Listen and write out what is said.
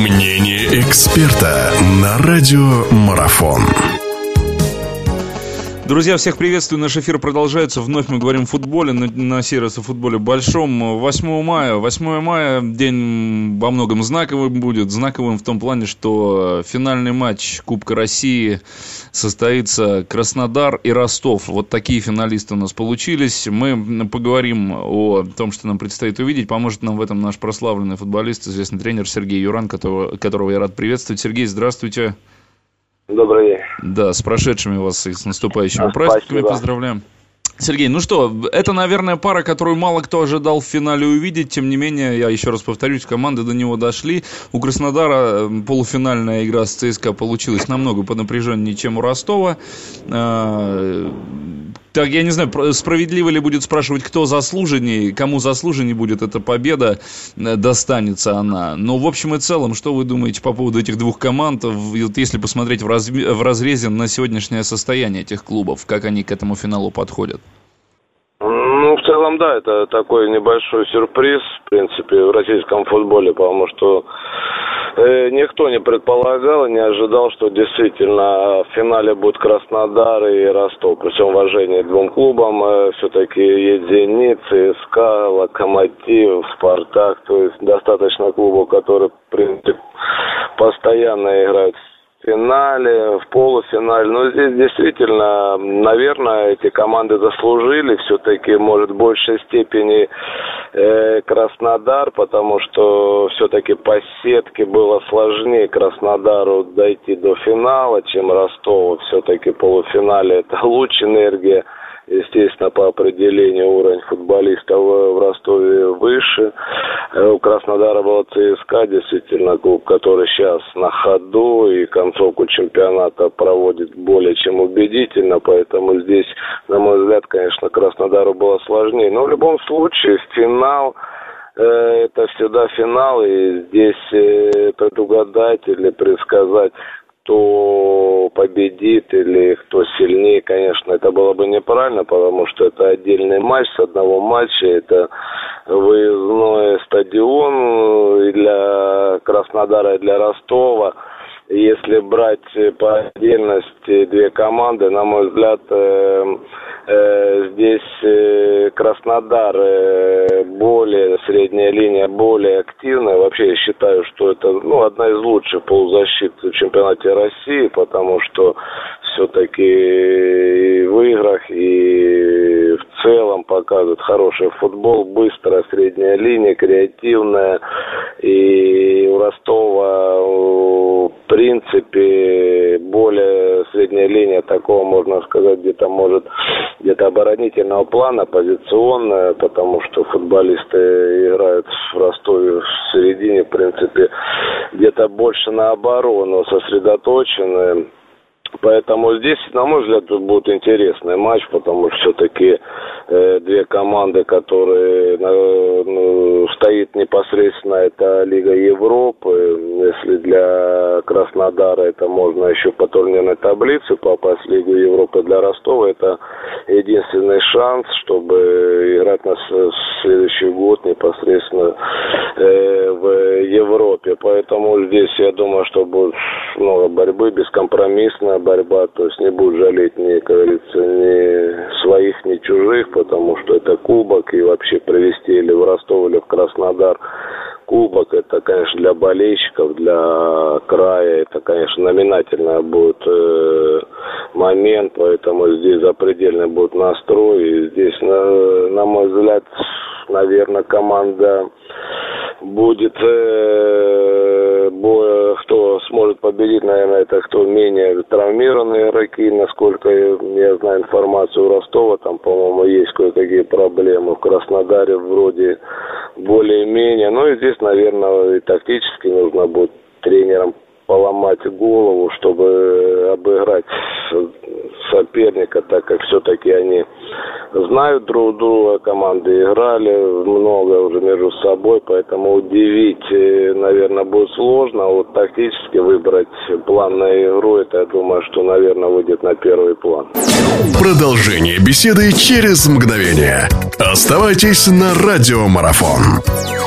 Мнение эксперта на радио Марафон. Друзья, всех приветствую. Наш эфир продолжается. Вновь мы говорим о футболе, на, на сей раз о футболе большом. 8 мая. 8 мая день во многом знаковым будет. Знаковым в том плане, что финальный матч Кубка России состоится Краснодар и Ростов. Вот такие финалисты у нас получились. Мы поговорим о том, что нам предстоит увидеть. Поможет нам в этом наш прославленный футболист, известный тренер Сергей Юран, которого, которого я рад приветствовать. Сергей, здравствуйте. Добрый день. Да, с прошедшими вас и с наступающими а, праздниками спасибо. поздравляем. Сергей, ну что, это, наверное, пара, которую мало кто ожидал в финале увидеть. Тем не менее, я еще раз повторюсь, команды до него дошли. У Краснодара полуфинальная игра с ЦСКА получилась намного по напряженнее, чем у Ростова. Так, я не знаю, справедливо ли будет спрашивать, кто заслуженней, кому заслуженней будет эта победа, э, достанется она. Но в общем и целом, что вы думаете по поводу этих двух команд, если посмотреть в, раз, в разрезе на сегодняшнее состояние этих клубов, как они к этому финалу подходят? Ну, в целом, да, это такой небольшой сюрприз, в принципе, в российском футболе, потому что никто не предполагал и не ожидал, что действительно в финале будет Краснодар и Ростов. При всем уважении двум клубам, э, все-таки Зенит, ЦСКА, Локомотив, Спартак, то есть достаточно клубов, которые, в принципе, постоянно играют финале, в полуфинале. Но здесь действительно, наверное, эти команды заслужили все-таки, может, в большей степени э, Краснодар, потому что все-таки по сетке было сложнее Краснодару дойти до финала, чем Ростову. Все-таки полуфинале это луч энергия естественно, по определению уровень футболистов в Ростове выше. Э, у Краснодара была ЦСКА, действительно, клуб, который сейчас на ходу и концовку чемпионата проводит более чем убедительно, поэтому здесь, на мой взгляд, конечно, Краснодару было сложнее. Но в любом случае, финал э, это всегда финал, и здесь э, предугадать или предсказать, кто победит или кто сильнее, конечно, это было бы неправильно, потому что это отдельный матч с одного матча, это выездной стадион для Краснодара, и для Ростова. Если брать по отдельности две команды, на мой взгляд, э, э, здесь э, Краснодар э, более, средняя линия более активная. Вообще я считаю, что это ну, одна из лучших полузащит в чемпионате России, потому что все-таки и в играх, и в целом показывают хороший футбол, быстрая средняя линия, креативная. И у Ростова в принципе линия такого, можно сказать, где-то может где-то оборонительного плана, позиционная, потому что футболисты играют в Ростове в середине, в принципе, где-то больше на оборону сосредоточены. Поэтому здесь, на мой взгляд, будет интересный матч, потому что все-таки э, две команды, которые ну, стоит непосредственно, это Лига Европы. Если для Краснодара это можно еще по турнирной таблице попасть в Лигу Европы, для Ростова это единственный шанс, чтобы играть на следующий год непосредственно э, в Европе. Поэтому здесь, я думаю, что будет много борьбы, бескомпромиссная борьба, то есть не будет жалеть ни, как говорится, ни своих, ни чужих, потому что это кубок, и вообще привезти или в Ростов, или в Краснодар кубок, это, конечно, для болельщиков, для края, это, конечно, номинательный будет э, момент, поэтому здесь запредельный будет настрой, и здесь, на, на мой взгляд, наверное, команда будет э, бо, кто сможет победить, наверное, это кто менее травмированные игроки, насколько я знаю информацию у Ростова, там, по-моему, есть кое-какие проблемы. В Краснодаре вроде более-менее. Ну и здесь, наверное, и тактически нужно будет тренерам поломать голову, чтобы обыграть соперника, так как все-таки они знают друг друга, команды играли много уже между собой, поэтому удивить, э, наверное, будет сложно. Вот тактически выбрать план на игру, это, я думаю, что, наверное, выйдет на первый план. Продолжение беседы через мгновение. Оставайтесь на радиомарафон.